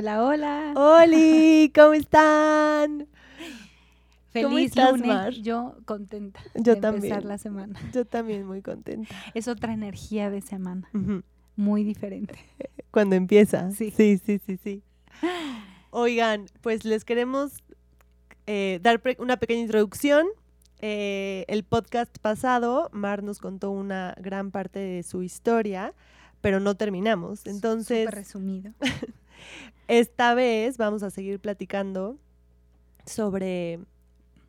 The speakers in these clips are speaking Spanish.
Hola, hola. ¡Holi! ¿Cómo están? Feliz ¿cómo estás, lunes. Mar? Yo contenta Yo de también. empezar la semana. Yo también muy contenta. Es otra energía de semana, muy diferente. Cuando empieza. Sí. sí, sí, sí. sí. Oigan, pues les queremos eh, dar una pequeña introducción. Eh, el podcast pasado, Mar nos contó una gran parte de su historia, pero no terminamos. Entonces, Súper resumido. esta vez vamos a seguir platicando sobre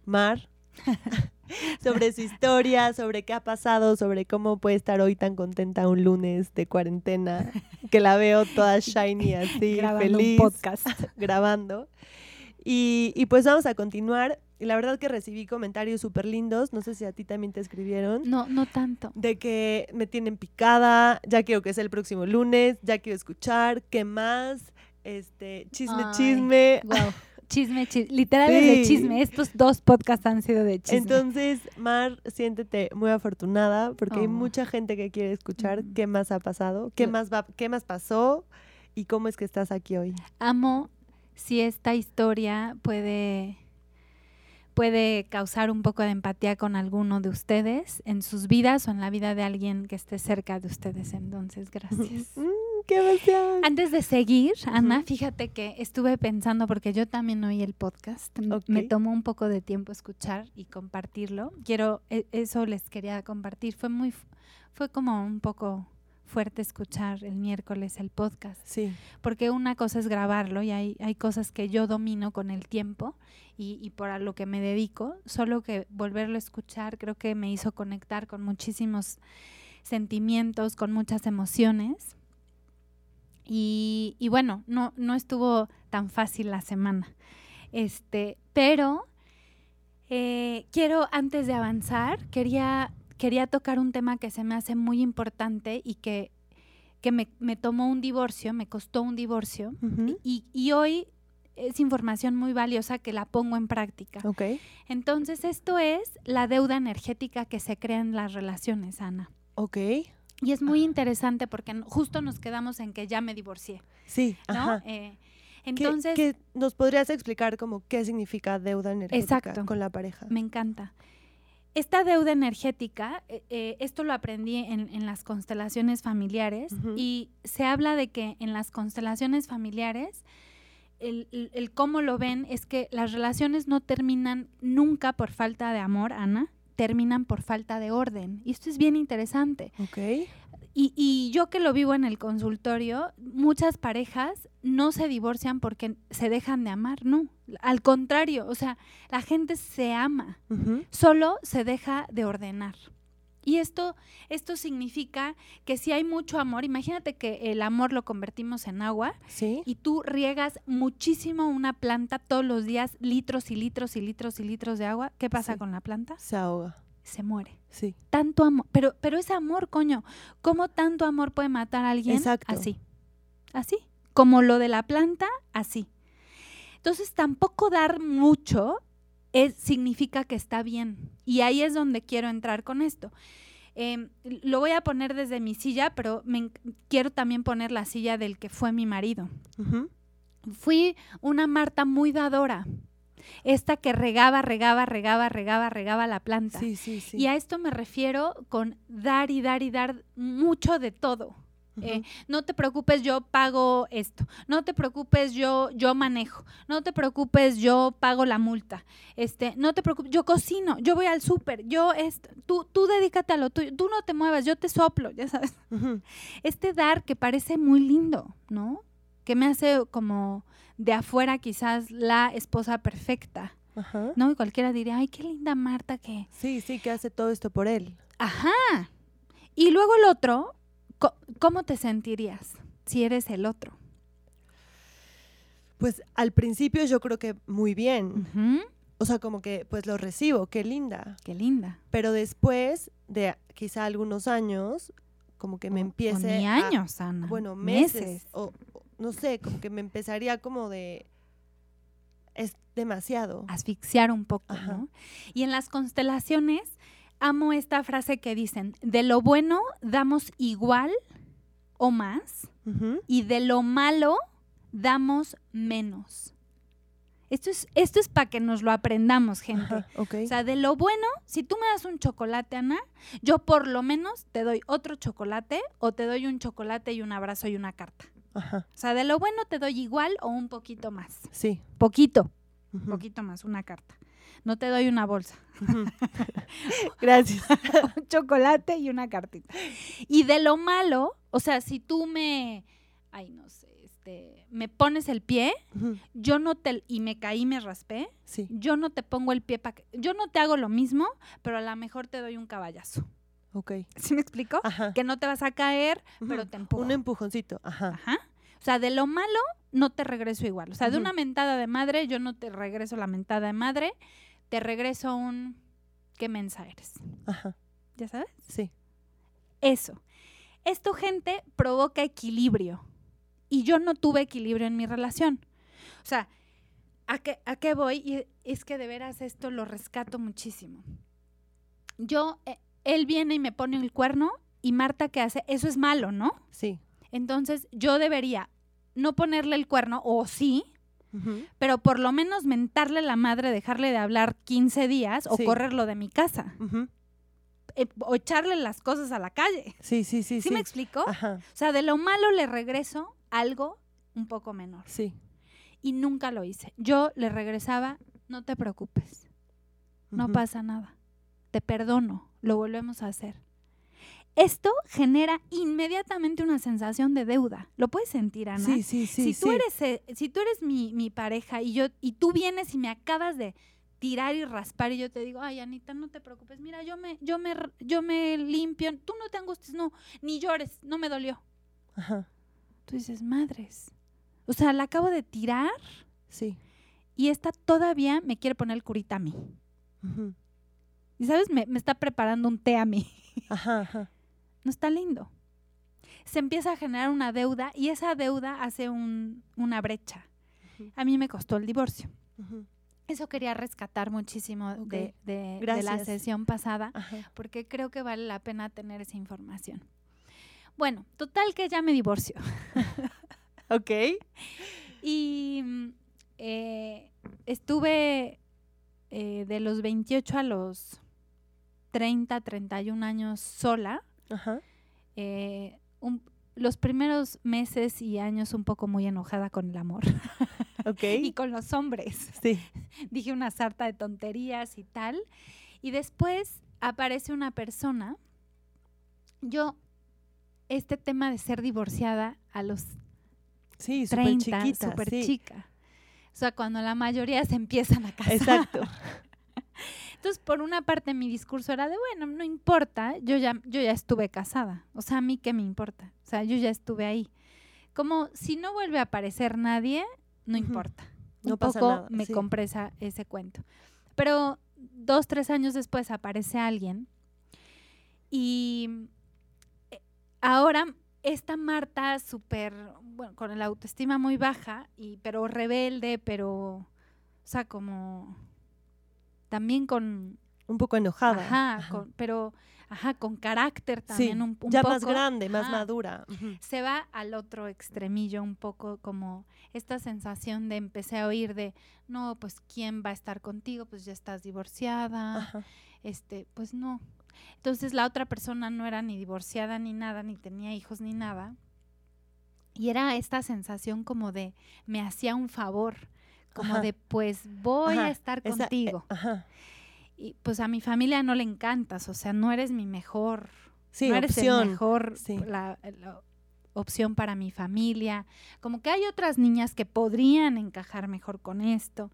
Mar, sobre su historia, sobre qué ha pasado, sobre cómo puede estar hoy tan contenta un lunes de cuarentena, que la veo toda shiny así, Grabando feliz, un podcast. grabando. Y, y pues vamos a continuar. Y la verdad que recibí comentarios súper lindos, no sé si a ti también te escribieron, No, no tanto. de que me tienen picada, ya quiero que sea el próximo lunes, ya quiero escuchar, ¿qué más? Este, chisme, Ay. chisme. Wow. Chisme, chisme. Literal es de Sí. chisme. Estos dos podcasts han sido de chisme. Entonces, Mar, siéntete muy afortunada porque hay Oh. mucha gente que quiere escuchar Mm. qué más ha pasado, qué más va, qué más pasó y cómo es que estás aquí hoy. Amo si esta historia puede puede causar un poco de empatía con alguno de ustedes en sus vidas o en la vida de alguien que esté cerca de ustedes. Entonces, gracias. ¡Qué emoción! Antes de seguir, Ana, fíjate que estuve pensando, porque yo también oí el podcast, me tomó un poco de tiempo escuchar y compartirlo. Quiero, e- eso les quería compartir. Fue muy, fue como un poco fuerte escuchar el miércoles el podcast, Sí, porque una cosa es grabarlo y hay, hay cosas que yo domino con el tiempo y, y por a lo que me dedico, solo que volverlo a escuchar creo que me hizo conectar con muchísimos sentimientos, con muchas emociones. Y, y bueno, no, no estuvo tan fácil la semana. Este, pero eh, quiero, antes de avanzar, quería, quería tocar un tema que se me hace muy importante y que, que me, me tomó un divorcio, me costó un divorcio. Y, y hoy es información muy valiosa que la pongo en práctica. ok. Entonces, esto es la deuda energética que se crea en las relaciones, Ana. Ok, Y es muy interesante porque justo nos quedamos en que ya me divorcié, sí, ¿no? ajá. Eh, ¿Qué- entonces, qué- ¿Nos podrías explicar como qué significa deuda energética Exacto. con la pareja? me encanta. Esta deuda energética, eh, eh, esto lo aprendí en, en las constelaciones familiares y se habla de que en las constelaciones familiares el, el- el cómo lo ven es que las relaciones no terminan nunca por falta de amor, Ana, terminan por falta de orden. Y esto es bien interesante. Y, y yo que lo vivo en el consultorio, muchas parejas no se divorcian porque se dejan de amar, no. Al contrario, o sea, la gente se ama, solo se deja de ordenar. Y esto, esto significa que si hay mucho amor, imagínate que el amor lo convertimos en agua sí, y tú riegas muchísimo una planta todos los días, litros y litros y litros y litros de agua. ¿Qué pasa Sí. con la planta? se ahoga, Se muere sí. tanto amor, pero, pero ese amor, coño, ¿cómo tanto amor puede matar a alguien? Exacto. Así, así, como lo de la planta, así. Entonces, tampoco dar mucho es, significa que está bien. Y ahí es donde quiero entrar con esto. Em, lo voy a poner desde mi silla, pero me quiero también poner la silla del que fue mi marido. Fui una Marta muy dadora. Esta que regaba, regaba, regaba, regaba, regaba la planta. Sí, sí, sí. Y a esto me refiero con dar y dar y dar mucho de todo. Eh, no te preocupes, yo pago esto. No te preocupes, yo yo manejo. No te preocupes, yo pago la multa. Este, no te preocupes, yo cocino, yo voy al súper, yo esto, tú tú dedícate a lo tuyo, tú no te muevas, yo te soplo, ya sabes. Este dar que parece muy lindo, ¿no? Que me hace como de afuera quizás la esposa perfecta, Ajá. ¿no? Y cualquiera diría, "Ay, qué linda Marta que Sí, sí, que hace todo esto por él. Ajá. Y luego el otro, ¿cómo te sentirías si eres el otro? Pues al principio yo creo que muy bien. O sea, como que pues lo recibo, qué linda. Qué linda. Pero después de quizá algunos años, como que me O- o empiece ni a- años, Ana. bueno, meses, O, o no sé, como que me empezaría como de es demasiado. Asfixiar un poco, Ajá. ¿no? Y en las constelaciones amo esta frase que dicen, de lo bueno damos igual o más y de lo malo damos menos. Esto es, esto es para que nos lo aprendamos, gente. Ajá. O sea, de lo bueno, si tú me das un chocolate, Ana, yo por lo menos te doy otro chocolate o te doy un chocolate y un abrazo y una carta. Ajá, O sea, de lo bueno te doy igual o un poquito más. sí. Poquito, poquito más, una carta. No te doy una bolsa. Gracias. un chocolate y una cartita. Y de lo malo, o sea, si tú me, ay, no sé, este, me pones el pie, yo no te, y me caí, me raspé, Sí, yo no te pongo el pie para que, yo no te hago lo mismo, pero a lo mejor te doy un caballazo. ok. ¿Sí me explico? Ajá. Que no te vas a caer, pero te empujo. Un empujoncito, ajá. Ajá. O sea, de lo malo no te regreso igual. O sea, de una mentada de madre, yo no te regreso la mentada de madre, te regreso un qué mensa eres. Ajá, ¿Ya sabes? sí. Eso. Esto, gente, provoca equilibrio. Y yo no tuve equilibrio en mi relación. O sea, ¿a qué, a qué voy? Y es que de veras esto lo rescato muchísimo. Yo, eh, él viene y me pone el cuerno y Marta, ¿qué hace? Eso es malo, ¿no? Sí. Entonces yo debería no ponerle el cuerno, o sí, pero por lo menos mentarle la madre, dejarle de hablar 15 días o Sí. correrlo de mi casa. eh, o echarle las cosas a la calle. Sí, sí, sí, ¿Sí, sí. me explico? Ajá, O sea, de lo malo le regreso algo un poco menor. sí. Y nunca lo hice. Yo le regresaba, no te preocupes, no pasa nada. Te perdono, lo volvemos a hacer. Esto genera inmediatamente una sensación de deuda. ¿Lo puedes sentir, Ana? Sí, sí, sí. si tú sí. eres, eh, si tú eres mi, mi pareja y yo y tú vienes y me acabas de tirar y raspar y yo te digo, ay Anita, no te preocupes, mira, yo me, yo me, yo me limpio, tú no te angusties, no, ni llores, no me dolió. Ajá, Tú dices, madres. O sea, la acabo de tirar sí. y esta todavía me quiere poner el curita a mí. Y sabes, me, me está preparando un té a mí. Ajá, ajá. No está lindo. Se empieza a generar una deuda y esa deuda hace un- una brecha. A mí me costó el divorcio. Eso quería rescatar muchísimo de, de- de la sesión pasada, Ajá. porque creo que vale la pena tener esa información. Bueno, total que ya me divorcio. Ok. Y eh, estuve eh, de los 28 a los 30, 31 años sola. Ajá. eh, un- los primeros meses y años un poco muy enojada con el amor Ok. y con los hombres. Sí. dije una sarta de tonterías y tal. Y después aparece una persona. Yo, este tema de ser divorciada a los Sí, súper 30, chiquita. súper sí. chica. O sea, cuando la mayoría se empiezan a casar. Exacto. Entonces, por una parte, mi discurso era de, bueno, no importa, yo ya, yo ya estuve casada. O sea, a mí qué me importa. O sea, yo ya estuve ahí. Como si no vuelve a aparecer nadie, no importa. No Un pasa poco nada, me sí. compré esa- ese cuento. Pero dos, tres años después aparece alguien y eh, ahora esta Marta súper, bueno, con la autoestima muy baja, y, pero rebelde, pero, o sea, como también con, Un poco enojada. ajá, Ajá. con- pero, ajá, con carácter Sí, también un, un ya más grande, más madura. Se va al otro extremillo un poco como esta sensación de empecé a oír de no pues quién va a estar contigo pues ya estás divorciada Ajá. este pues no entonces la otra persona no era ni divorciada ni nada ni tenía hijos ni nada y era esta sensación como de me hacía un favor como Ajá. de pues voy Ajá, a estar Esa- eh, contigo Ajá. y pues a mi familia no le encantas o sea no eres mi mejor Sí, no eres opción. el mejor sí. la, la opción para mi familia. Como que hay otras niñas que podrían encajar mejor con esto.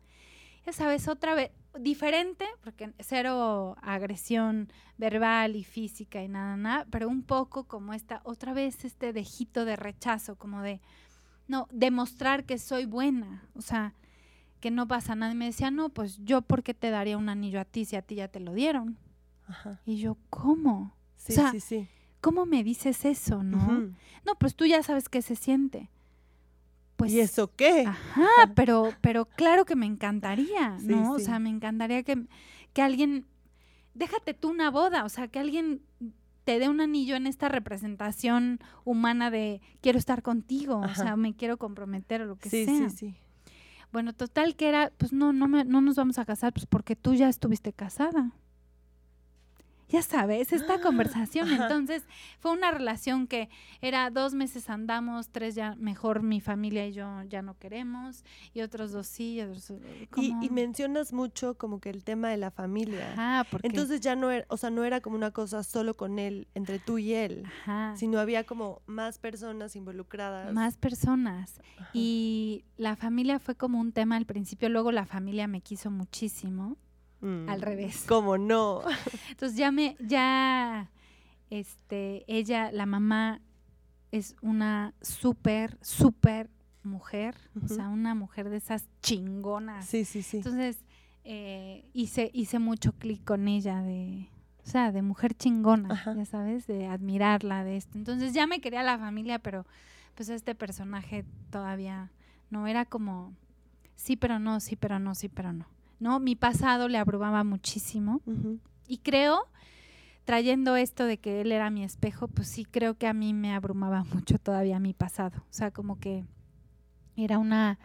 Ya sabes, otra vez, diferente, porque cero agresión verbal y física y nada, nada, pero un poco como esta, otra vez este dejito de rechazo, como de, no, demostrar que soy buena, o sea, que no pasa nada. Y me decía, no, pues yo, ¿por qué te daría un anillo a ti si a ti ya te lo dieron? Ajá. Y yo, ¿cómo? Sí, sea, sí, sí. ¿Cómo me dices eso, no? No, pues tú ya sabes qué se siente. Pues ¿Y eso qué? Ajá, pero, pero claro que me encantaría, Sí, ¿no? O sea, me encantaría que, que alguien, déjate tú una boda, o sea, que alguien te dé un anillo en esta representación humana de quiero estar contigo, o sea, me quiero comprometer o lo que sea. Sí, sí, sí. Bueno, total que era, pues no, no, me, no nos vamos a casar, pues porque tú ya estuviste casada ya sabes, esta conversación. Entonces, fue una relación que era dos meses andamos, tres ya mejor mi familia y yo ya no queremos, y otros dos sí. Eh, y, mencionas mucho como que el tema de la familia. Ajá, porque... Entonces ya no era, o sea, no era como una cosa solo con él, entre tú y él, Ajá. sino había como más personas involucradas. Más personas. Y la familia fue como un tema al principio, luego la familia me quiso muchísimo al mm, revés. ¿Cómo no? Entonces ya me, ya, este, ella, la mamá, es una súper, súper mujer, o sea, una mujer de esas chingonas. Sí, sí, sí. Entonces, eh, hice, hice mucho clic con ella de, o sea, de mujer chingona, ya sabes, de admirarla, de esto. Entonces ya me quería la familia, pero pues este personaje todavía no era como, sí, pero no, sí, pero no, sí, pero no. ¿No? Mi pasado le abrumaba muchísimo y creo, trayendo esto de que él era mi espejo, pues sí creo que a mí me abrumaba mucho todavía mi pasado. O sea, como que era una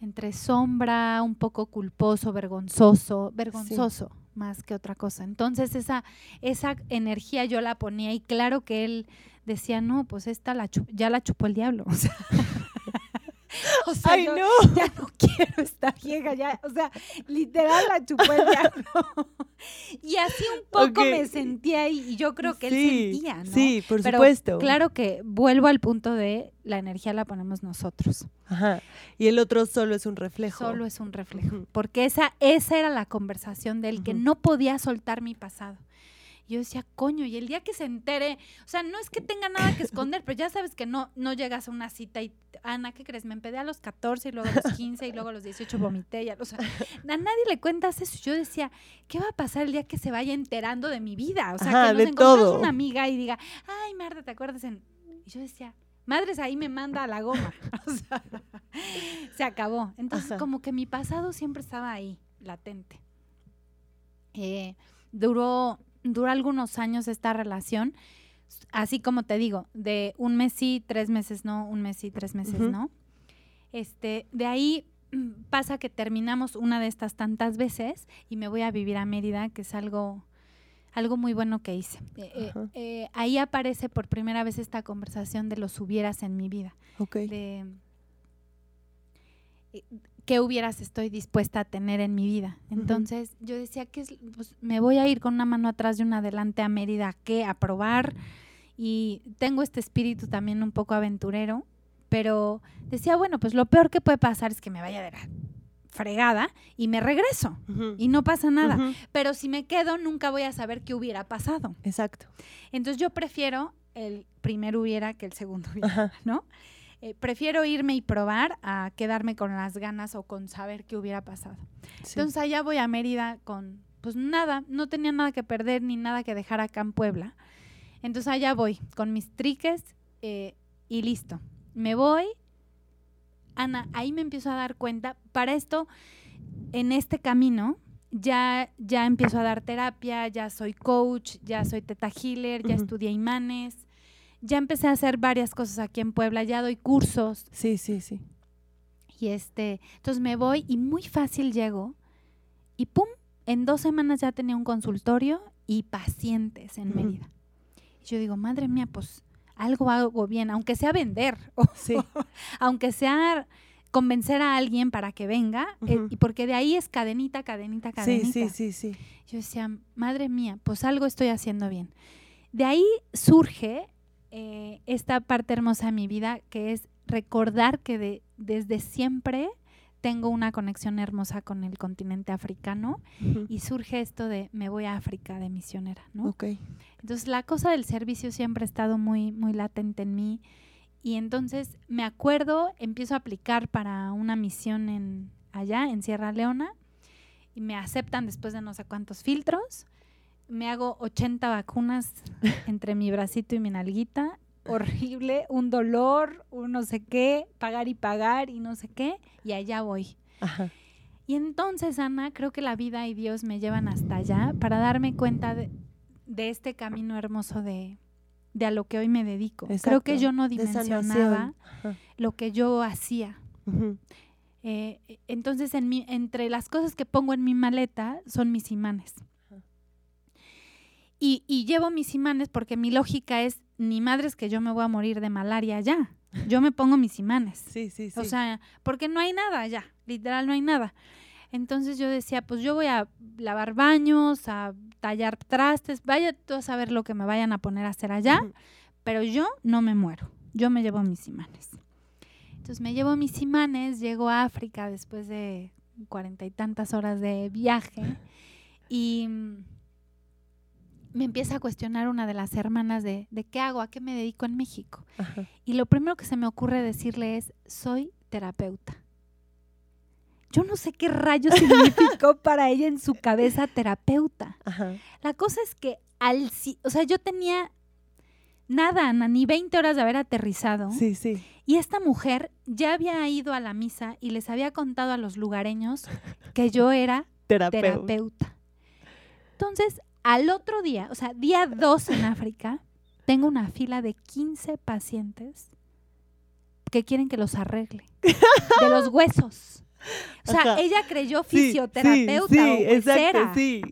entre sombra, un poco culposo, vergonzoso, vergonzoso más que otra cosa. Entonces esa, esa energía yo la ponía y claro que él decía, no, pues esta la ya la chupó el diablo. O sea, O sea, Ay, no. ya no quiero esta vieja, ya, o sea, literal la chupó el diablo. y así un poco me sentía ahí, y yo creo que él sentía, ¿no? Sí, por supuesto. Claro que vuelvo al punto de la energía la ponemos nosotros. Ajá. Y el otro solo es un reflejo. Solo es un reflejo. Porque esa, esa era la conversación de él, que no podía soltar mi pasado yo decía, coño, y el día que se entere, o sea, no es que tenga nada que esconder, pero ya sabes que no, no llegas a una cita y, Ana, ¿qué crees? Me empedé a los 14 y luego a los 15 y luego a los 18 vomité. Ya, o sea, a nadie le cuentas eso. Yo decía, ¿qué va a pasar el día que se vaya enterando de mi vida? O sea, que nos encontramos una amiga y diga, ay, Marta, ¿te acuerdas? En... Y yo decía, madres, ahí me manda a la goma. o sea, se acabó. Entonces, como que mi pasado siempre estaba ahí, latente. Eh, duró dura algunos años esta relación, así como te digo, de un mes sí, tres meses no, un mes sí, tres meses no. Este, de ahí pasa que terminamos una de estas tantas veces y me voy a vivir a Mérida, que es algo, algo muy bueno que hice. Eh, eh, eh, ahí aparece por primera vez esta conversación de los hubieras en mi vida. De, qué hubieras estoy dispuesta a tener en mi vida. Entonces yo decía que pues, me voy a ir con una mano atrás y una adelante a Mérida, ¿qué? A probar. Y tengo este espíritu también un poco aventurero, pero decía, bueno, pues lo peor que puede pasar es que me vaya de la fregada y me regreso y no pasa nada. Pero si me quedo, nunca voy a saber qué hubiera pasado. Exacto. Entonces yo prefiero el primero hubiera que el segundo hubiera, ¿no? Eh, prefiero irme y probar a quedarme con las ganas o con saber qué hubiera pasado. Entonces allá voy a Mérida con, pues nada, no tenía nada que perder ni nada que dejar acá en Puebla. Entonces allá voy con mis triques eh, y listo. Me voy. Ana, ahí me empiezo a dar cuenta. Para esto, en este camino, ya, ya empiezo a dar terapia, ya soy coach, ya soy teta healer, ya estudié imanes, ya empecé a hacer varias cosas aquí en Puebla, ya doy cursos. Sí, sí, sí. Y este, entonces me voy y muy fácil llego y pum, en dos semanas ya tenía un consultorio y pacientes en Mérida. Y yo digo, madre mía, pues algo hago bien, aunque sea vender, sí. aunque sea convencer a alguien para que venga, eh, y porque de ahí es cadenita, cadenita, cadenita. Sí, sí, sí, sí. Yo decía, madre mía, pues algo estoy haciendo bien. De ahí surge eh, esta parte hermosa de mi vida, que es recordar que desde siempre tengo una conexión hermosa con el continente africano y surge esto de me voy a África de misionera, ¿no? Entonces la cosa del servicio siempre ha estado muy, muy latente en mí y entonces me acuerdo, empiezo a aplicar para una misión en allá, en Sierra Leona y me aceptan después de no sé cuántos filtros me hago 80 vacunas entre mi bracito y mi nalguita. Horrible, un dolor, un no sé qué, pagar y pagar y no sé qué, y allá voy. Y entonces, Ana, creo que la vida y Dios me llevan hasta allá para darme cuenta de, de este camino hermoso de, de a lo que hoy me dedico. Creo que yo no dimensionaba lo que yo hacía. Eh, entonces, en mi, entre las cosas que pongo en mi maleta son mis imanes. Y, y llevo mis imanes porque mi lógica es, ni madres que yo me voy a morir de malaria ya. Yo me pongo mis imanes. Sí, sí, sí. O sea, porque no hay nada ya, literal no hay nada. Entonces yo decía, pues yo voy a lavar baños, a tallar trastes, vaya tú a saber lo que me vayan a poner a hacer allá, pero yo no me muero, yo me llevo mis imanes. Entonces me llevo mis imanes, llego a África después de cuarenta y tantas horas de viaje y me empieza a cuestionar una de las hermanas de, de qué hago, a qué me dedico en México. Ajá. Y lo primero que se me ocurre decirle es, soy terapeuta. Yo no sé qué rayo significó para ella en su cabeza terapeuta. Ajá. La cosa es que al, o sea, yo tenía nada, Ana, ni 20 horas de haber aterrizado. Sí, sí. Y esta mujer ya había ido a la misa y les había contado a los lugareños que yo era Terapeuta. terapeuta. Entonces, al otro día, o sea, día 2 en África, tengo una fila de 15 pacientes que quieren que los arregle. De los huesos. O sea, Ajá. ella creyó fisioterapeuta sí, o sí, huesera. exacto, sí.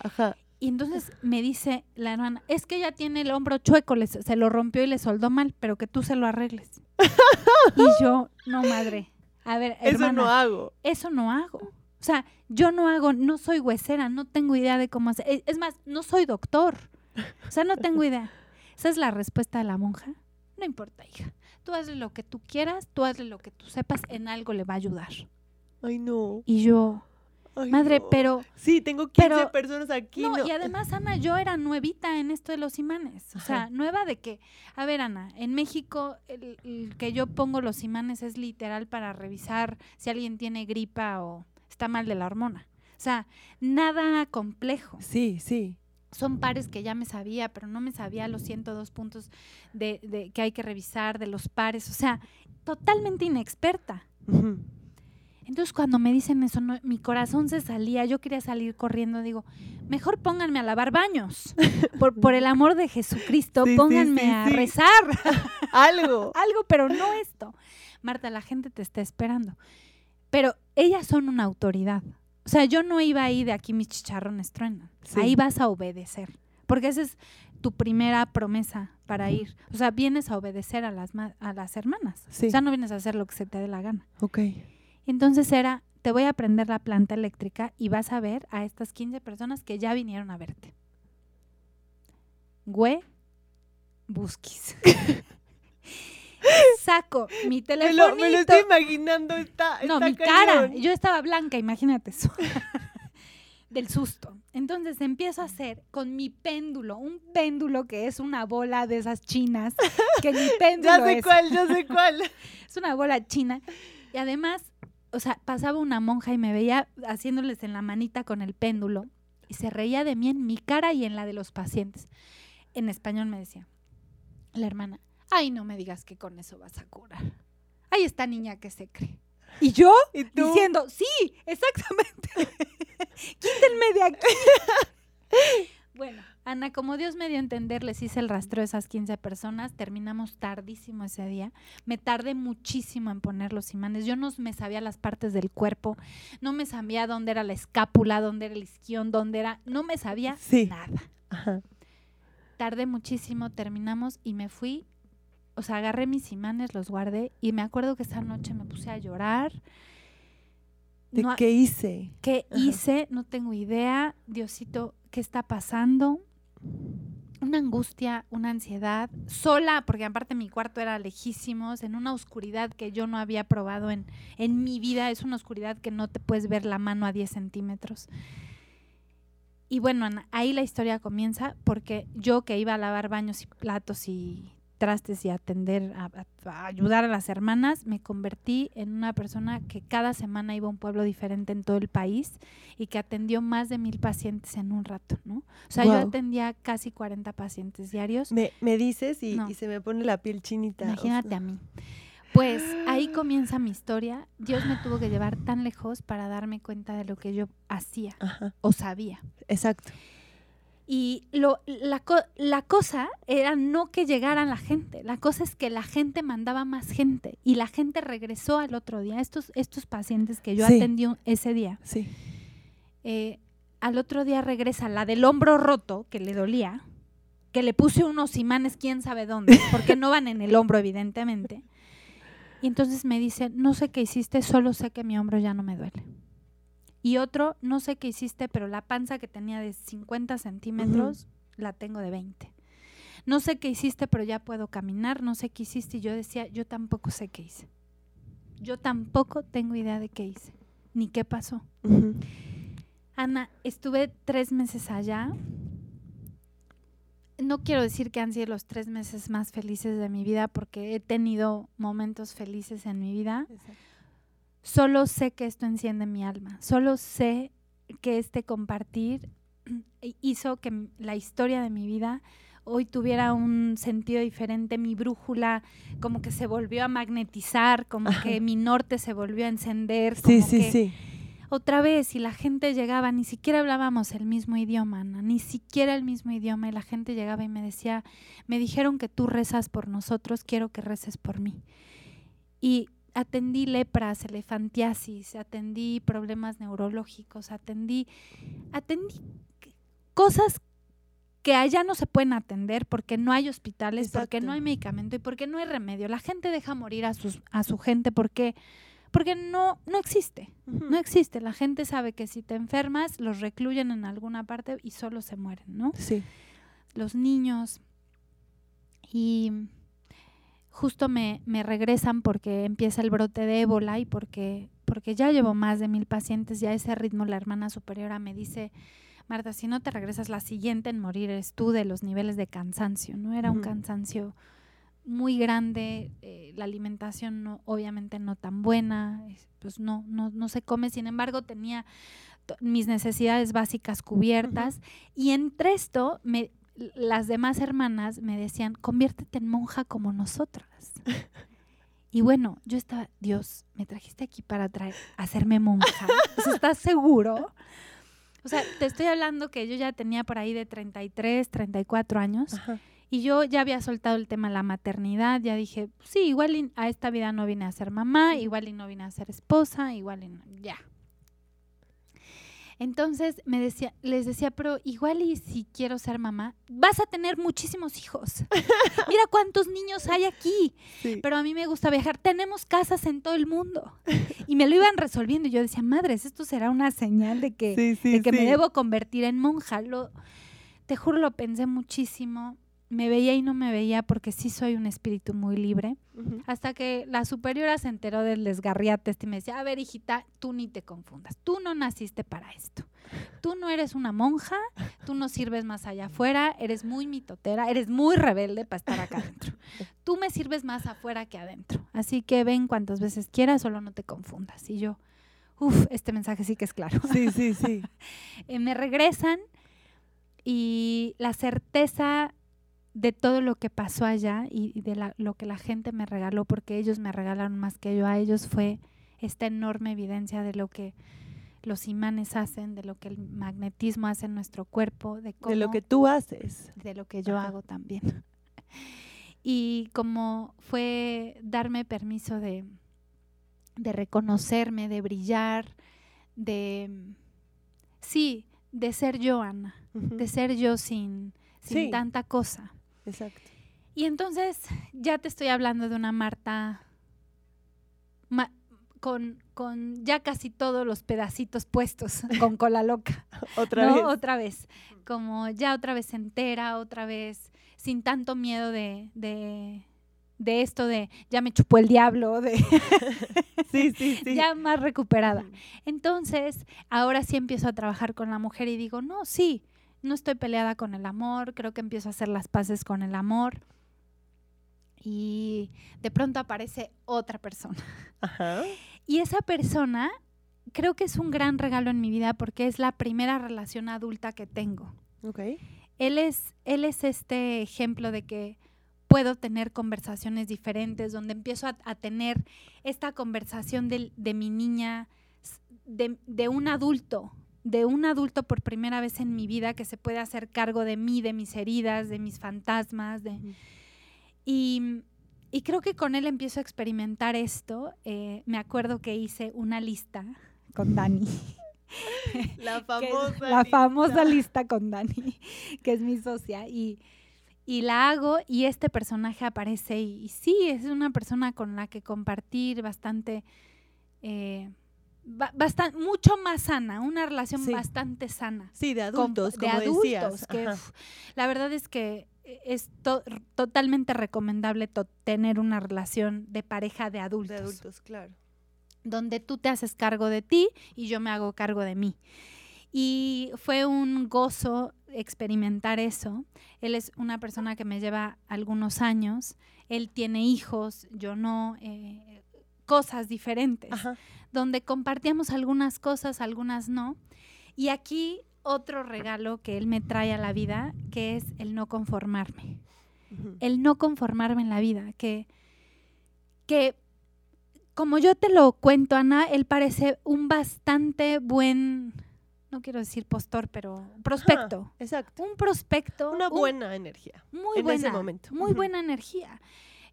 Ajá. Y entonces me dice la hermana, es que ella tiene el hombro chueco, le- se lo rompió y le soldó mal, pero que tú se lo arregles. y yo, no madre. A ver, Eso no hago. eso no hago. O sea, yo no hago, no soy huesera, no tengo idea de cómo hacer. Es- Es más, no soy doctor. O sea, no tengo idea. Esa es la respuesta de la monja. No importa, hija. Tú hazle lo que tú quieras, tú hazle lo que tú sepas, en algo le va a ayudar. Ay, no. Y yo, Ay, madre, no. pero Sí, tengo 15 pero- personas aquí. no, No, y además, Ana, yo era nuevita en esto de los imanes. O sea, Ajá. nueva de que, a ver, Ana, en México el, el que yo pongo los imanes es literal para revisar si alguien tiene gripa o está mal de la hormona. O sea, nada complejo. Sí, sí. Son pares que ya me sabía, pero no me sabía los 102 puntos de, de- que hay que revisar de los pares. O sea, totalmente inexperta. Entonces cuando me dicen eso, no- mi corazón se salía, yo quería salir corriendo, digo, mejor pónganme a lavar baños, por, por el amor de Jesucristo, Sí, pónganme sí, a rezar, Algo. algo, pero no esto. Marta, la gente te está esperando. Pero ellas son una autoridad. O sea, yo no iba ahí de aquí mis chicharrones truenan. Sí. Ahí vas a obedecer, porque esa es tu primera promesa para ir. O sea, vienes a obedecer a las, a las hermanas. Sí. O sea, no vienes a hacer lo que se te dé la gana. Ok. Entonces era, te voy a prender la planta eléctrica y vas a ver a estas 15 personas que ya vinieron a verte. Güey, busquis. Saco mi Me teléfono. lo, me lo estoy imaginando. Está, No, está mi cara. Yo estaba blanca, imagínate eso. Del susto. Entonces empiezo a hacer con mi péndulo, un péndulo que es una bola de esas chinas, que mi péndulo Ya sé es. cuál, ya sé cuál. Es una bola china. Y además, o sea, pasaba una monja y me veía haciéndoles en la manita con el péndulo y se reía de mí en mi cara y en la de los pacientes. En español me decía, la hermana, ay, no me digas que con eso vas a curar. Ay, esta niña que se cree. Y yo diciendo, sí, exactamente. Quítenme de aquí. bueno, Ana, como Dios me dio a entender, les hice el rastreo de esas 15 personas. Terminamos tardísimo ese día. Me tardé muchísimo en poner los imanes. Yo no me sabía las partes del cuerpo. No me sabía dónde era la escápula, dónde era el isquión, dónde era. No me sabía Sí. nada. Ajá. Tardé muchísimo, terminamos y me fui. O sea, agarré mis imanes, los guardé y me acuerdo que esa noche me puse a llorar. ¿De No- qué hice? ¿Qué Ajá. hice? No tengo idea. Diosito, ¿qué está pasando? Una angustia, una ansiedad, sola, porque aparte mi cuarto era lejísimos, en una oscuridad que yo no había probado en, en mi vida. Es una oscuridad que no te puedes ver la mano a 10 centímetros. Y bueno, ahí la historia comienza porque yo que iba a lavar baños y platos y trastes y atender, a, ayudar a las hermanas, me convertí en una persona que cada semana iba a un pueblo diferente en todo el país y que atendió más de mil pacientes en un rato, ¿no? O sea, yo atendía casi 40 pacientes diarios. Me, me dices y, No. y se me pone la piel chinita. Imagínate a mí. Pues ahí comienza mi historia. Dios me tuvo que llevar tan lejos para darme cuenta de lo que yo hacía Ajá, o sabía. exacto. Y lo, la, la, cosa era no que llegaran la gente, la cosa es que la gente mandaba más gente y la gente regresó al otro día. Estos, estos pacientes que yo atendí ese día, sí. Eh, al otro día regresa la del hombro roto, que le dolía, que le puse unos imanes quién sabe dónde, porque no van en el hombro evidentemente. Y entonces me dice, no sé qué hiciste, solo sé que mi hombro ya no me duele. Y otro, no sé qué hiciste, pero la panza que tenía de 50 centímetros la tengo de 20. No sé qué hiciste, pero ya puedo caminar. No sé qué hiciste. Y yo decía, yo tampoco sé qué hice. Yo tampoco tengo idea de qué hice, ni qué pasó. Ana, estuve tres meses allá. No quiero decir que han sido los tres meses más felices de mi vida, porque he tenido momentos felices en mi vida. Solo sé que esto enciende mi alma, solo sé que este compartir hizo que la historia de mi vida hoy tuviera un sentido diferente, mi brújula como que se volvió a magnetizar, como que mi norte se volvió a encender. sí, sí, sí. Otra vez, y la gente llegaba, ni siquiera hablábamos el mismo idioma, ni siquiera el mismo idioma, y la gente llegaba y me decía, me dijeron que tú rezas por nosotros, quiero que reces por mí. Y atendí lepras, elefantiasis, atendí problemas neurológicos, atendí, atendí cosas que allá no se pueden atender porque no hay hospitales, porque no hay medicamento y porque no hay remedio. La gente deja morir a, sus, a su gente porque, porque no, no existe, no existe. La gente sabe que si te enfermas, los recluyen en alguna parte y solo se mueren, ¿no? Sí. Los niños. Y justo me, me, regresan porque empieza el brote de ébola y porque, porque ya llevo más de mil pacientes y a ese ritmo la hermana superiora me dice, Marta, si no te regresas la siguiente en morir eres tú de los niveles de cansancio, ¿no? Era un cansancio muy grande, eh, la alimentación no, obviamente no tan buena, pues no, no, no se come, sin embargo tenía mis necesidades básicas cubiertas y entre esto me, las demás hermanas me decían, conviértete en monja como nosotras. Y bueno, yo estaba, Dios, me trajiste aquí para traer, hacerme monja. ¿Estás seguro? O sea, te estoy hablando que yo ya tenía por ahí de 33, 34 años. Y yo ya había soltado el tema de la maternidad, ya dije, sí, igual a esta vida no vine a ser mamá, igual y no vine a ser esposa, igual y ya, entonces me decía, les decía, pero igual y si quiero ser mamá, vas a tener muchísimos hijos. Mira cuántos niños hay aquí. Pero a mí me gusta viajar. Tenemos casas en todo el mundo. Y me lo iban resolviendo. Y yo decía, madres, esto será una señal de que, que me debo convertir en monja. Lo, te juro, lo pensé muchísimo me veía y no me veía porque sí soy un espíritu muy libre. Hasta que la superiora se enteró del desgarriate este y me decía, a ver, hijita, tú ni te confundas, tú no naciste para esto. Tú no eres una monja, tú no sirves más allá afuera, eres muy mitotera, eres muy rebelde para estar acá adentro. Tú me sirves más afuera que adentro. Así que ven cuantas veces quieras, solo no te confundas. Y yo, uff, este mensaje sí que es claro. Sí, sí, sí. Eh, me regresan y la certeza de todo lo que pasó allá y, de lo que la gente me regaló, porque ellos me regalaron más que yo a ellos, fue esta enorme evidencia de lo que los imanes hacen, de lo que el magnetismo hace en nuestro cuerpo, de, de lo que tú haces. De lo que yo hago también. Y como fue darme permiso de, de reconocerme, de brillar, de, sí, de ser yo, Ana, de ser yo sin, sin tanta cosa. Exacto. Y entonces ya te estoy hablando de una Marta con, con, ya casi todos los pedacitos puestos con cola loca. otra vez. Otra vez. Como ya otra vez entera, otra vez sin tanto miedo de, de, de esto de ya me chupó el diablo, de sí, sí, sí. ya más recuperada. Entonces, ahora sí empiezo a trabajar con la mujer y digo, no, sí, no estoy peleada con el amor, creo que empiezo a hacer las paces con el amor. Y de pronto aparece otra persona. Y esa persona creo que es un gran regalo en mi vida porque es la primera relación adulta que tengo. Okay. Él es, él es este ejemplo de que puedo tener conversaciones diferentes, donde empiezo a, tener esta conversación de, mi niña, de, de, un adulto, de un adulto por primera vez en mi vida que se puede hacer cargo de mí, de mis heridas, de mis fantasmas, de... Y, y creo que con él empiezo a experimentar esto. Eh, me acuerdo que hice una lista con Dani. La que famosa. la famosa lista. lista con Dani, que es mi socia. Y, y la hago y este personaje aparece y, y sí, es una persona con la que compartir bastante, eh, ba- bastan- mucho más sana, una relación Sí. bastante sana. Sí, de con- adultos, de como adultos, decías. que uf, la verdad es que es to- totalmente recomendable to- tener una relación de pareja de adultos, De adultos, claro. donde tú te haces cargo de ti y yo me hago cargo de mí. Y fue un gozo experimentar eso. Él es una persona que me lleva algunos años, él tiene hijos, yo no, eh, cosas diferentes Ajá. donde compartíamos algunas cosas, algunas no. Y aquí otro regalo que él me trae a la vida, que es el no conformarme. Ujú. El no conformarme en la vida, que, que como yo te lo cuento, Ana, él parece un bastante buen, no quiero decir postor, pero prospecto. Exacto. Un prospecto. Una un- buena energía. muy en buena, ese momento. muy Ujú. buena energía.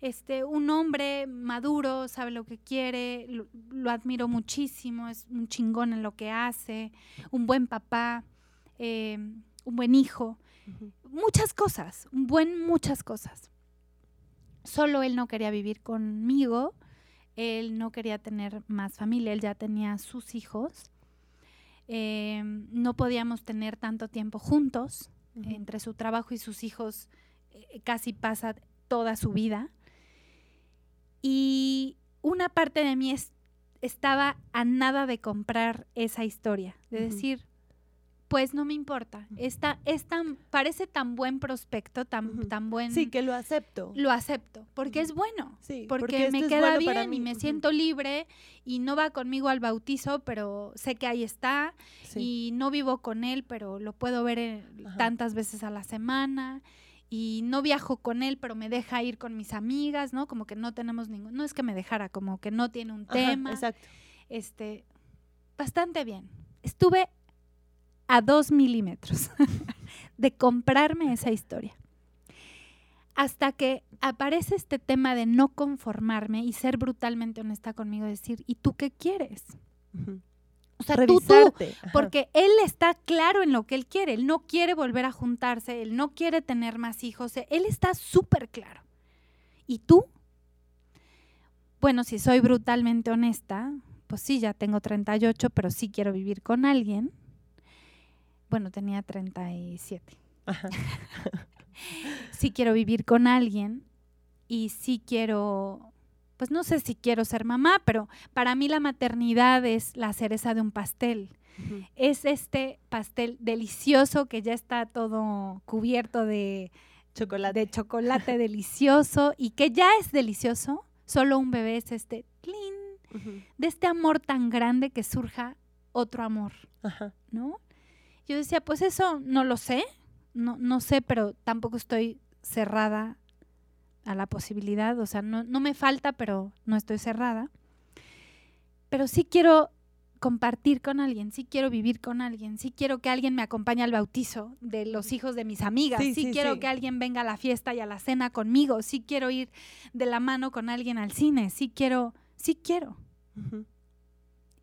Este, un hombre maduro, sabe lo que quiere, lo, lo admiro muchísimo, es un chingón en lo que hace, un buen papá, eh, un buen hijo, muchas cosas, un buen muchas cosas. Solo él no quería vivir conmigo, él no quería tener más familia, él ya tenía sus hijos, eh, no podíamos tener tanto tiempo juntos, entre su trabajo y sus hijos eh, casi pasa toda su vida. Y una parte de mí es- estaba a nada de comprar esa historia, de decir, pues no me importa, está, es tan, parece tan buen prospecto, tan, tan buen... Sí, que lo acepto. Lo acepto, porque es bueno, Sí, porque, me queda bueno bien para y mí. me siento libre y no va conmigo al bautizo, pero sé que ahí está Sí. y no vivo con él, pero lo puedo ver eh, tantas veces a la semana y no viajo con él, pero me deja ir con mis amigas, ¿no? Como que no tenemos ningún, no es que me dejara, como que no tiene un Ajá, tema, Exacto. este, bastante bien. Estuve a dos milímetros de comprarme esa historia. Hasta que aparece este tema de no conformarme y ser brutalmente honesta conmigo, decir, ¿y tú qué quieres? O sea, tú, tú, porque él está claro en lo que él quiere. Él no quiere volver a juntarse, él no quiere tener más hijos. eh, Él está súper claro. ¿Y tú? Bueno, si soy brutalmente honesta, pues sí, ya tengo 38, pero sí quiero vivir con alguien. Bueno, tenía 37. Ajá. Sí quiero vivir con alguien y sí quiero, pues no sé si quiero ser mamá, pero para mí la maternidad es la cereza de un pastel es este pastel delicioso que ya está todo cubierto de, Chocolate. de chocolate delicioso y que ya es delicioso. Solo un bebé es este. Ujú. de este amor tan grande que surja otro amor, Ajá. ¿no? Yo decía, pues eso no lo sé, no, no sé, pero tampoco estoy cerrada a la posibilidad, o sea, no, no me falta, pero no estoy cerrada. Pero sí quiero compartir con alguien, sí quiero vivir con alguien, sí quiero que alguien me acompañe al bautizo de los hijos de mis amigas, Sí, sí, sí, quiero sí. que alguien venga a la fiesta y a la cena conmigo, sí quiero ir de la mano con alguien al cine, sí quiero, sí quiero.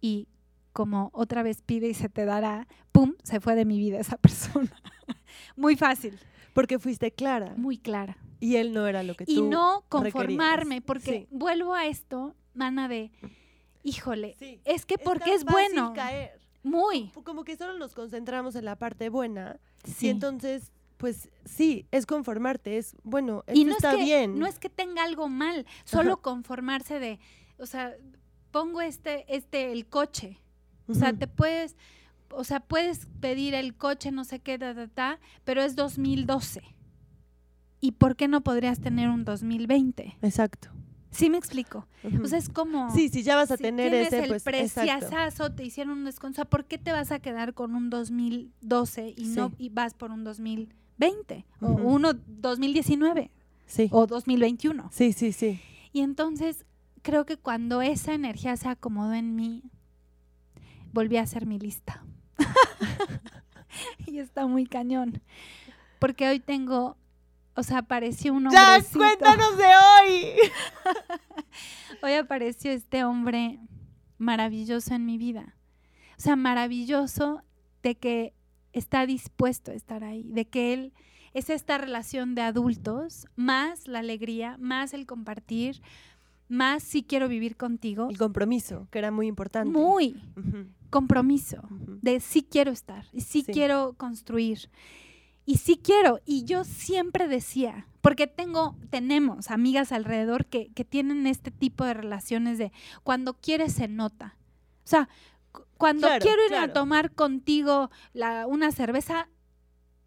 Y como otra vez pide y se te dará, ¡pum!, se fue de mi vida esa persona. muy fácil, Porque fuiste clara. muy clara. Y él no era lo que tú Y no requerías. conformarme, porque Sí. vuelvo a esto, mana, de, híjole, Sí. es que porque tan es fácil bueno. caer. Muy. Como que solo nos concentramos en la parte buena. Sí. Y entonces, pues sí, es conformarte. Es, bueno, esto y no está es que, bien. no es que tenga algo mal, solo Ajá. conformarse de, o sea, pongo este, este, el coche. O sea, te puedes, o sea, puedes pedir el coche, no sé qué, ta, ta, ta, pero es 2012. ¿Y por qué no podrías tener un 2020? Exacto. ¿Sí me explico? O sea, es como... sí, si ya vas a si tener tienes ese, el pues, preciazazo, te hicieron un descuento, ¿por qué te vas a quedar con un 2012 y no y vas por un 2020 o uno 2019 Sí. o 2021? Sí, sí, sí. Y entonces creo que cuando esa energía se acomodó en mí, volví a hacer mi lista. y está muy cañón. Porque hoy tengo, o sea, apareció un ¡Ya, hombrecito. cuéntanos de hoy! Hoy apareció este hombre maravilloso en mi vida. O sea, maravilloso de que está dispuesto a estar ahí, de que él es esta relación de adultos, más la alegría, más el compartir, más si quiero vivir contigo. El compromiso, que era muy importante. Muy compromiso de sí quiero estar y sí, Sí. quiero construir y sí quiero y yo siempre decía porque tengo tenemos amigas alrededor que, que tienen este tipo de relaciones de cuando quieres se nota o sea cu- cuando Claro, quiero ir claro. a tomar contigo la, una cerveza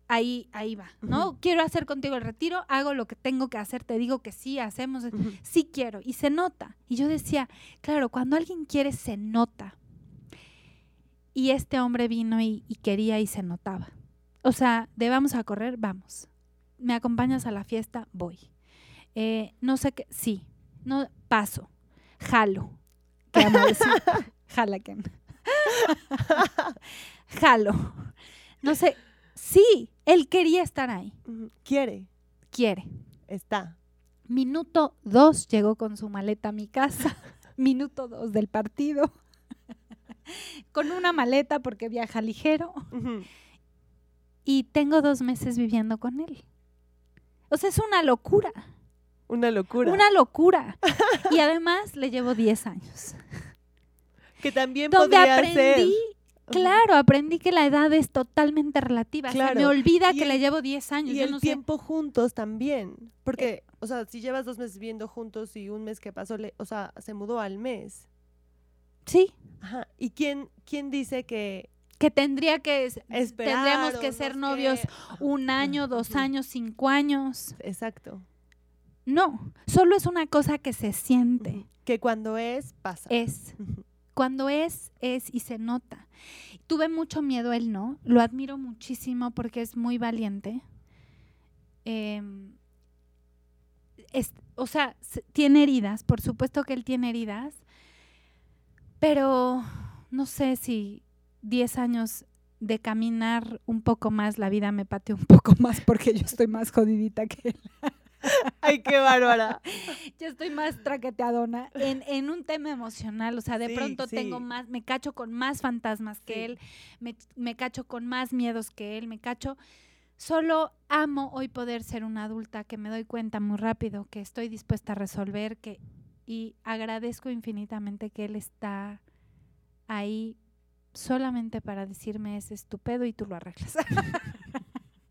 ahí ahí va no quiero hacer contigo el retiro hago lo que tengo que hacer te digo que sí hacemos sí quiero y se nota. Y yo decía, claro, cuando alguien quiere se nota. Y este hombre vino y, y quería y se notaba. O sea, de vamos a correr, vamos. ¿Me acompañas a la fiesta? Voy. Eh, no sé qué, sí. No, paso. Jalo. ¿Qué amo decir? Jala, Ken. Jalo. No sé. Sí, él quería estar ahí. Quiere, Quiere. está. Minuto dos llegó con su maleta a mi casa. Minuto dos del partido. con una maleta porque viaja ligero. Y tengo dos meses viviendo con él. O sea, es una locura. Una locura. Una locura. y además le llevo 10 años. Que también Donde podría aprendí, ser. claro, aprendí que la edad es totalmente relativa. Claro. me olvida Y que el- le llevo 10 años. Y Yo el no sé. tiempo juntos también. Porque, o sea, si llevas dos meses viviendo juntos y un mes que pasó, le- o sea, se mudó al mes. Sí, Ajá. ¿Y quién, quién dice que que tendría que esperar tendríamos que ser novios qué? un año, dos años, cinco años. Exacto. No, solo es una cosa que se siente. Que cuando es, pasa. Es. Cuando es, es y se nota. Tuve mucho miedo él, ¿no? Lo admiro muchísimo porque es muy valiente. Em, es- o sea, tiene heridas, por supuesto que él tiene heridas, pero no sé si 10 años de caminar un poco más, la vida me pateó un poco más porque yo estoy más jodidita que él. Ay, qué bárbara. Yo estoy más traqueteadona en, en un tema emocional, o sea, de Sí, pronto tengo más, me cacho con más fantasmas que Sí. él, me, me cacho con más miedos que él, me cacho. Solo amo hoy poder ser una adulta que me doy cuenta muy rápido que estoy dispuesta a resolver que y agradezco infinitamente que él está ahí solamente para decirme es estupendo y tú lo arreglas.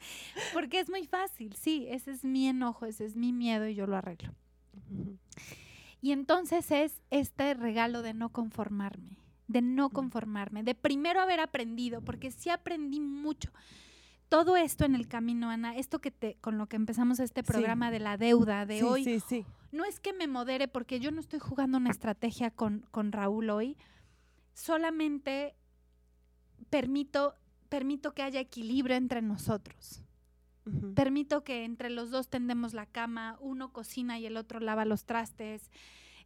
Porque es muy fácil, sí, ese es mi enojo, ese es mi miedo y yo lo arreglo. Y entonces es este regalo de no conformarme, de no conformarme, de primero haber aprendido, porque sí aprendí mucho. Todo esto en el camino, Ana, esto que te, con lo que empezamos este Sí. programa de la deuda de sí, hoy, sí. no es que me modere porque yo no estoy jugando una estrategia con, con Raúl hoy, solamente permito, permito que haya equilibrio entre nosotros. Permito que entre los dos tendemos la cama, uno cocina y el otro lava los trastes,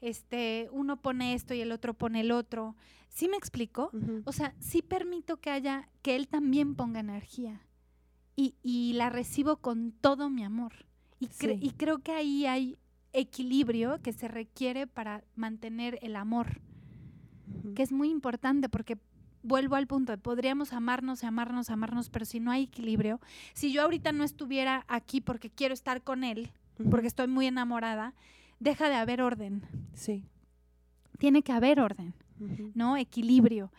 este, uno pone esto y el otro pone el otro. ¿Sí me explico? O sea, sí permito que haya, que él también ponga energía y, y la recibo con todo mi amor. Y, cre- Sí. y creo que ahí hay equilibrio que se requiere para mantener el amor, que es muy importante porque vuelvo al punto de podríamos amarnos, amarnos, amarnos, pero si no hay equilibrio, si yo ahorita no estuviera aquí porque quiero estar con él, porque estoy muy enamorada, deja de haber orden. Sí. Tiene que haber orden. ¿no? Equilibrio.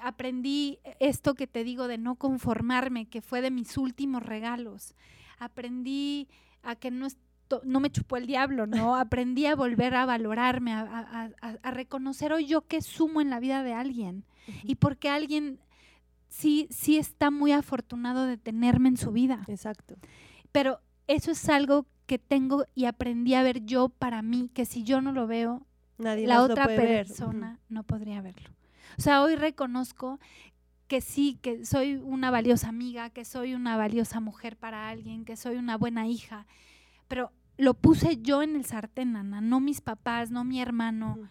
Aprendí esto que te digo de no conformarme, que fue de mis últimos regalos. Aprendí a que no, no me chupó el diablo, ¿no? Aprendí a volver a valorarme, a, a- a- a reconocer hoy yo qué sumo en la vida de alguien. Y porque alguien sí, sí está muy afortunado de tenerme en su vida. Exacto. Pero eso es algo que tengo y aprendí a ver yo para mí, que si yo no lo veo, Nadie la otra ver. Persona no podría verlo. O sea, hoy reconozco que sí, que soy una valiosa amiga, que soy una valiosa mujer para alguien, que soy una buena hija, pero lo puse yo en el sartén, Ana, no mis papás, no mi hermano,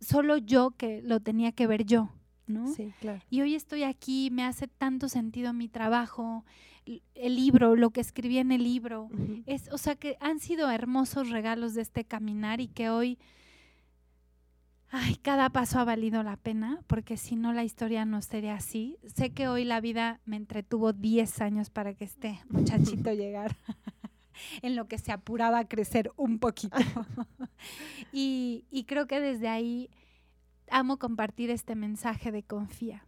solo yo que lo tenía que ver yo. ¿No? Sí, claro. Y hoy estoy aquí, me hace tanto sentido mi trabajo, el libro, lo que escribí en el libro. Es, o sea, que han sido hermosos regalos de este caminar y que hoy, ay, cada paso ha valido la pena, porque si no la historia no sería así. Sé que hoy la vida me entretuvo 10 años para que este muchachito llegara. en lo que se apuraba a crecer un poquito. y, y creo que desde ahí amo compartir este mensaje de confía.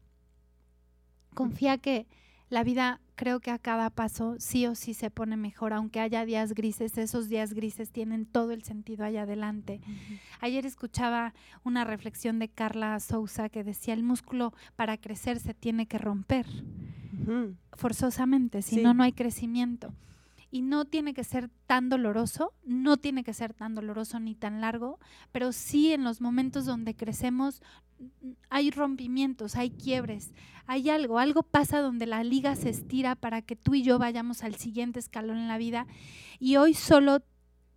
Confía que la vida creo que a cada paso sí o sí se pone mejor, aunque haya días grises, esos días grises tienen todo el sentido allá adelante. Ayer escuchaba una reflexión de Carla Sousa que decía, el músculo para crecer se tiene que romper forzosamente, si Sí. no, no hay crecimiento. Y no tiene que ser tan doloroso, no tiene que ser tan doloroso ni tan largo, pero sí en los momentos donde crecemos mm, hay rompimientos, hay quiebres, hay algo, algo pasa donde la liga se estira para que tú y yo vayamos al siguiente escalón en la vida. Y hoy solo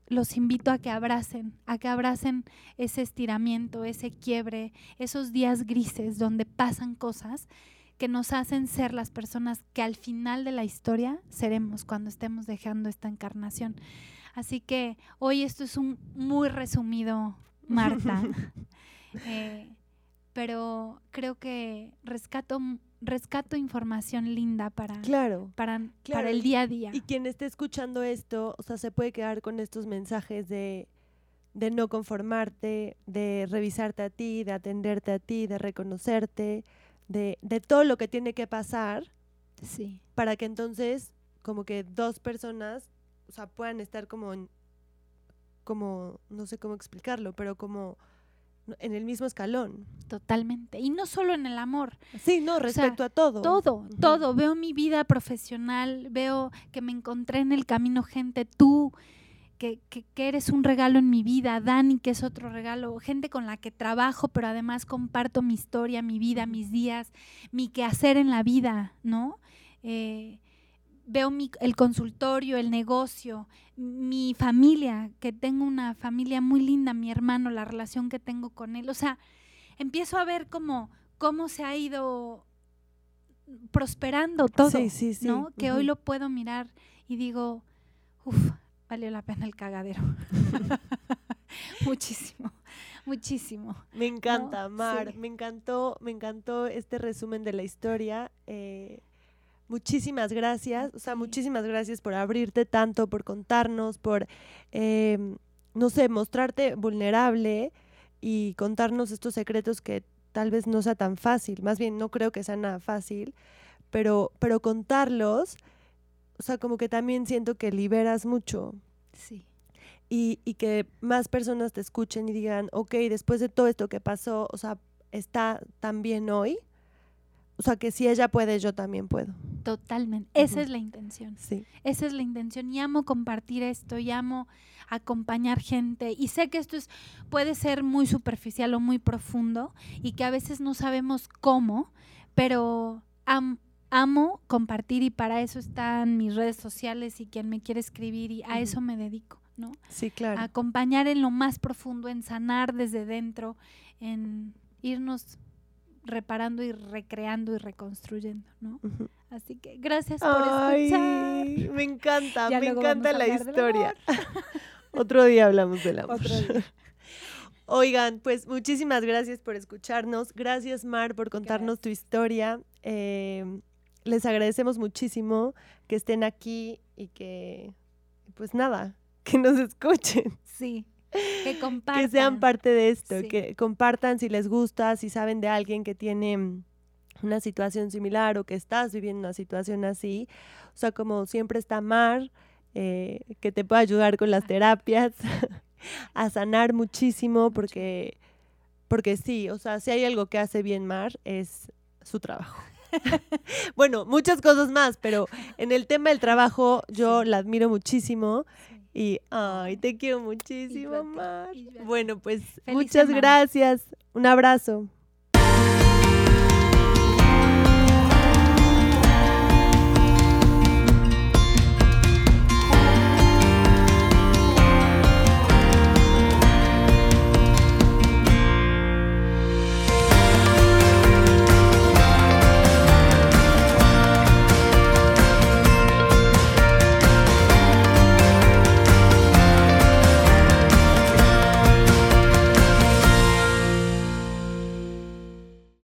los invito a que abracen, a que abracen ese estiramiento, ese quiebre, esos días grises donde pasan cosas que nos hacen ser las personas que al final de la historia seremos cuando estemos dejando esta encarnación. Así que hoy esto es un muy resumido, Marta. Eh, pero creo que rescato, rescato información linda para, Claro. para, Claro, para el día a día. Y quien esté escuchando esto, o sea, se puede quedar con estos mensajes de, de no conformarte, de revisarte a ti, de atenderte a ti, de reconocerte, de, de todo lo que tiene que pasar Sí, para que entonces como que dos personas, o sea, puedan estar como, en- como, no sé cómo explicarlo, pero como en el mismo escalón. totalmente. Y no solo en el amor, Sí, no, sea, respecto a todo. todo, todo. Veo mi vida profesional, veo que me encontré en el camino gente, tú, que, que, que eres un regalo en mi vida, Dani, que es otro regalo, gente con la que trabajo, pero además comparto mi historia, mi vida, mis días, mi quehacer en la vida, ¿no? Eh, veo mi- el consultorio, el negocio, mi familia, que tengo una familia muy linda, mi hermano, la relación que tengo con él. O sea, empiezo a ver cómo, cómo se ha ido prosperando todo, Sí, sí, sí. ¿no? Que hoy lo puedo mirar y digo, uff, valió la pena el cagadero. muchísimo, muchísimo. Me encanta, ¿no? Mar. Sí. Me encantó, me encantó este resumen de la historia. eh, muchísimas gracias. O sea, Sí. muchísimas gracias por abrirte tanto, por contarnos, por, eh, no sé, mostrarte vulnerable y contarnos estos secretos que tal vez no sea tan fácil. Más bien, no creo que sea nada fácil, pero, pero contarlos, o sea, como que también siento que liberas mucho Sí, y, y que más personas te escuchen y digan, ok, después de todo esto que pasó, o sea, está tan bien hoy. O sea, que si ella puede, yo también puedo. totalmente. Esa es la intención. Sí. Esa es la intención y amo compartir esto y amo acompañar gente y sé que esto es puede ser muy superficial o muy profundo y que a veces no sabemos cómo, pero am- amo compartir y para eso están mis redes sociales y quien me quiere escribir y a eso me dedico, ¿no? Sí, claro. A acompañar en lo más profundo, en sanar desde dentro, en irnos reparando y recreando y reconstruyendo, ¿no? Así que gracias por escuchar. Ay, me encanta, Ya me encanta la historia. Otro día hablamos del amor. Otro día. Oigan, pues muchísimas gracias por escucharnos. Gracias, Mar, por contarnos tu historia. Eh, les agradecemos muchísimo que estén aquí y que, pues nada, que nos escuchen, Sí, que compartan. que sean parte de esto, Sí. que compartan si les gusta, si saben de alguien que tiene una situación similar o que estás viviendo una situación así. O sea, como siempre está Mar, eh, que te puede ayudar con las terapias, a sanar muchísimo, porque, porque sí, o sea, si hay algo que hace bien Mar, es su trabajo. bueno, muchas cosas más, pero en el tema del trabajo yo Sí. la admiro muchísimo Sí. y, ay, te quiero muchísimo, Mar. Bueno, pues Feliz muchas semana. gracias. Un abrazo.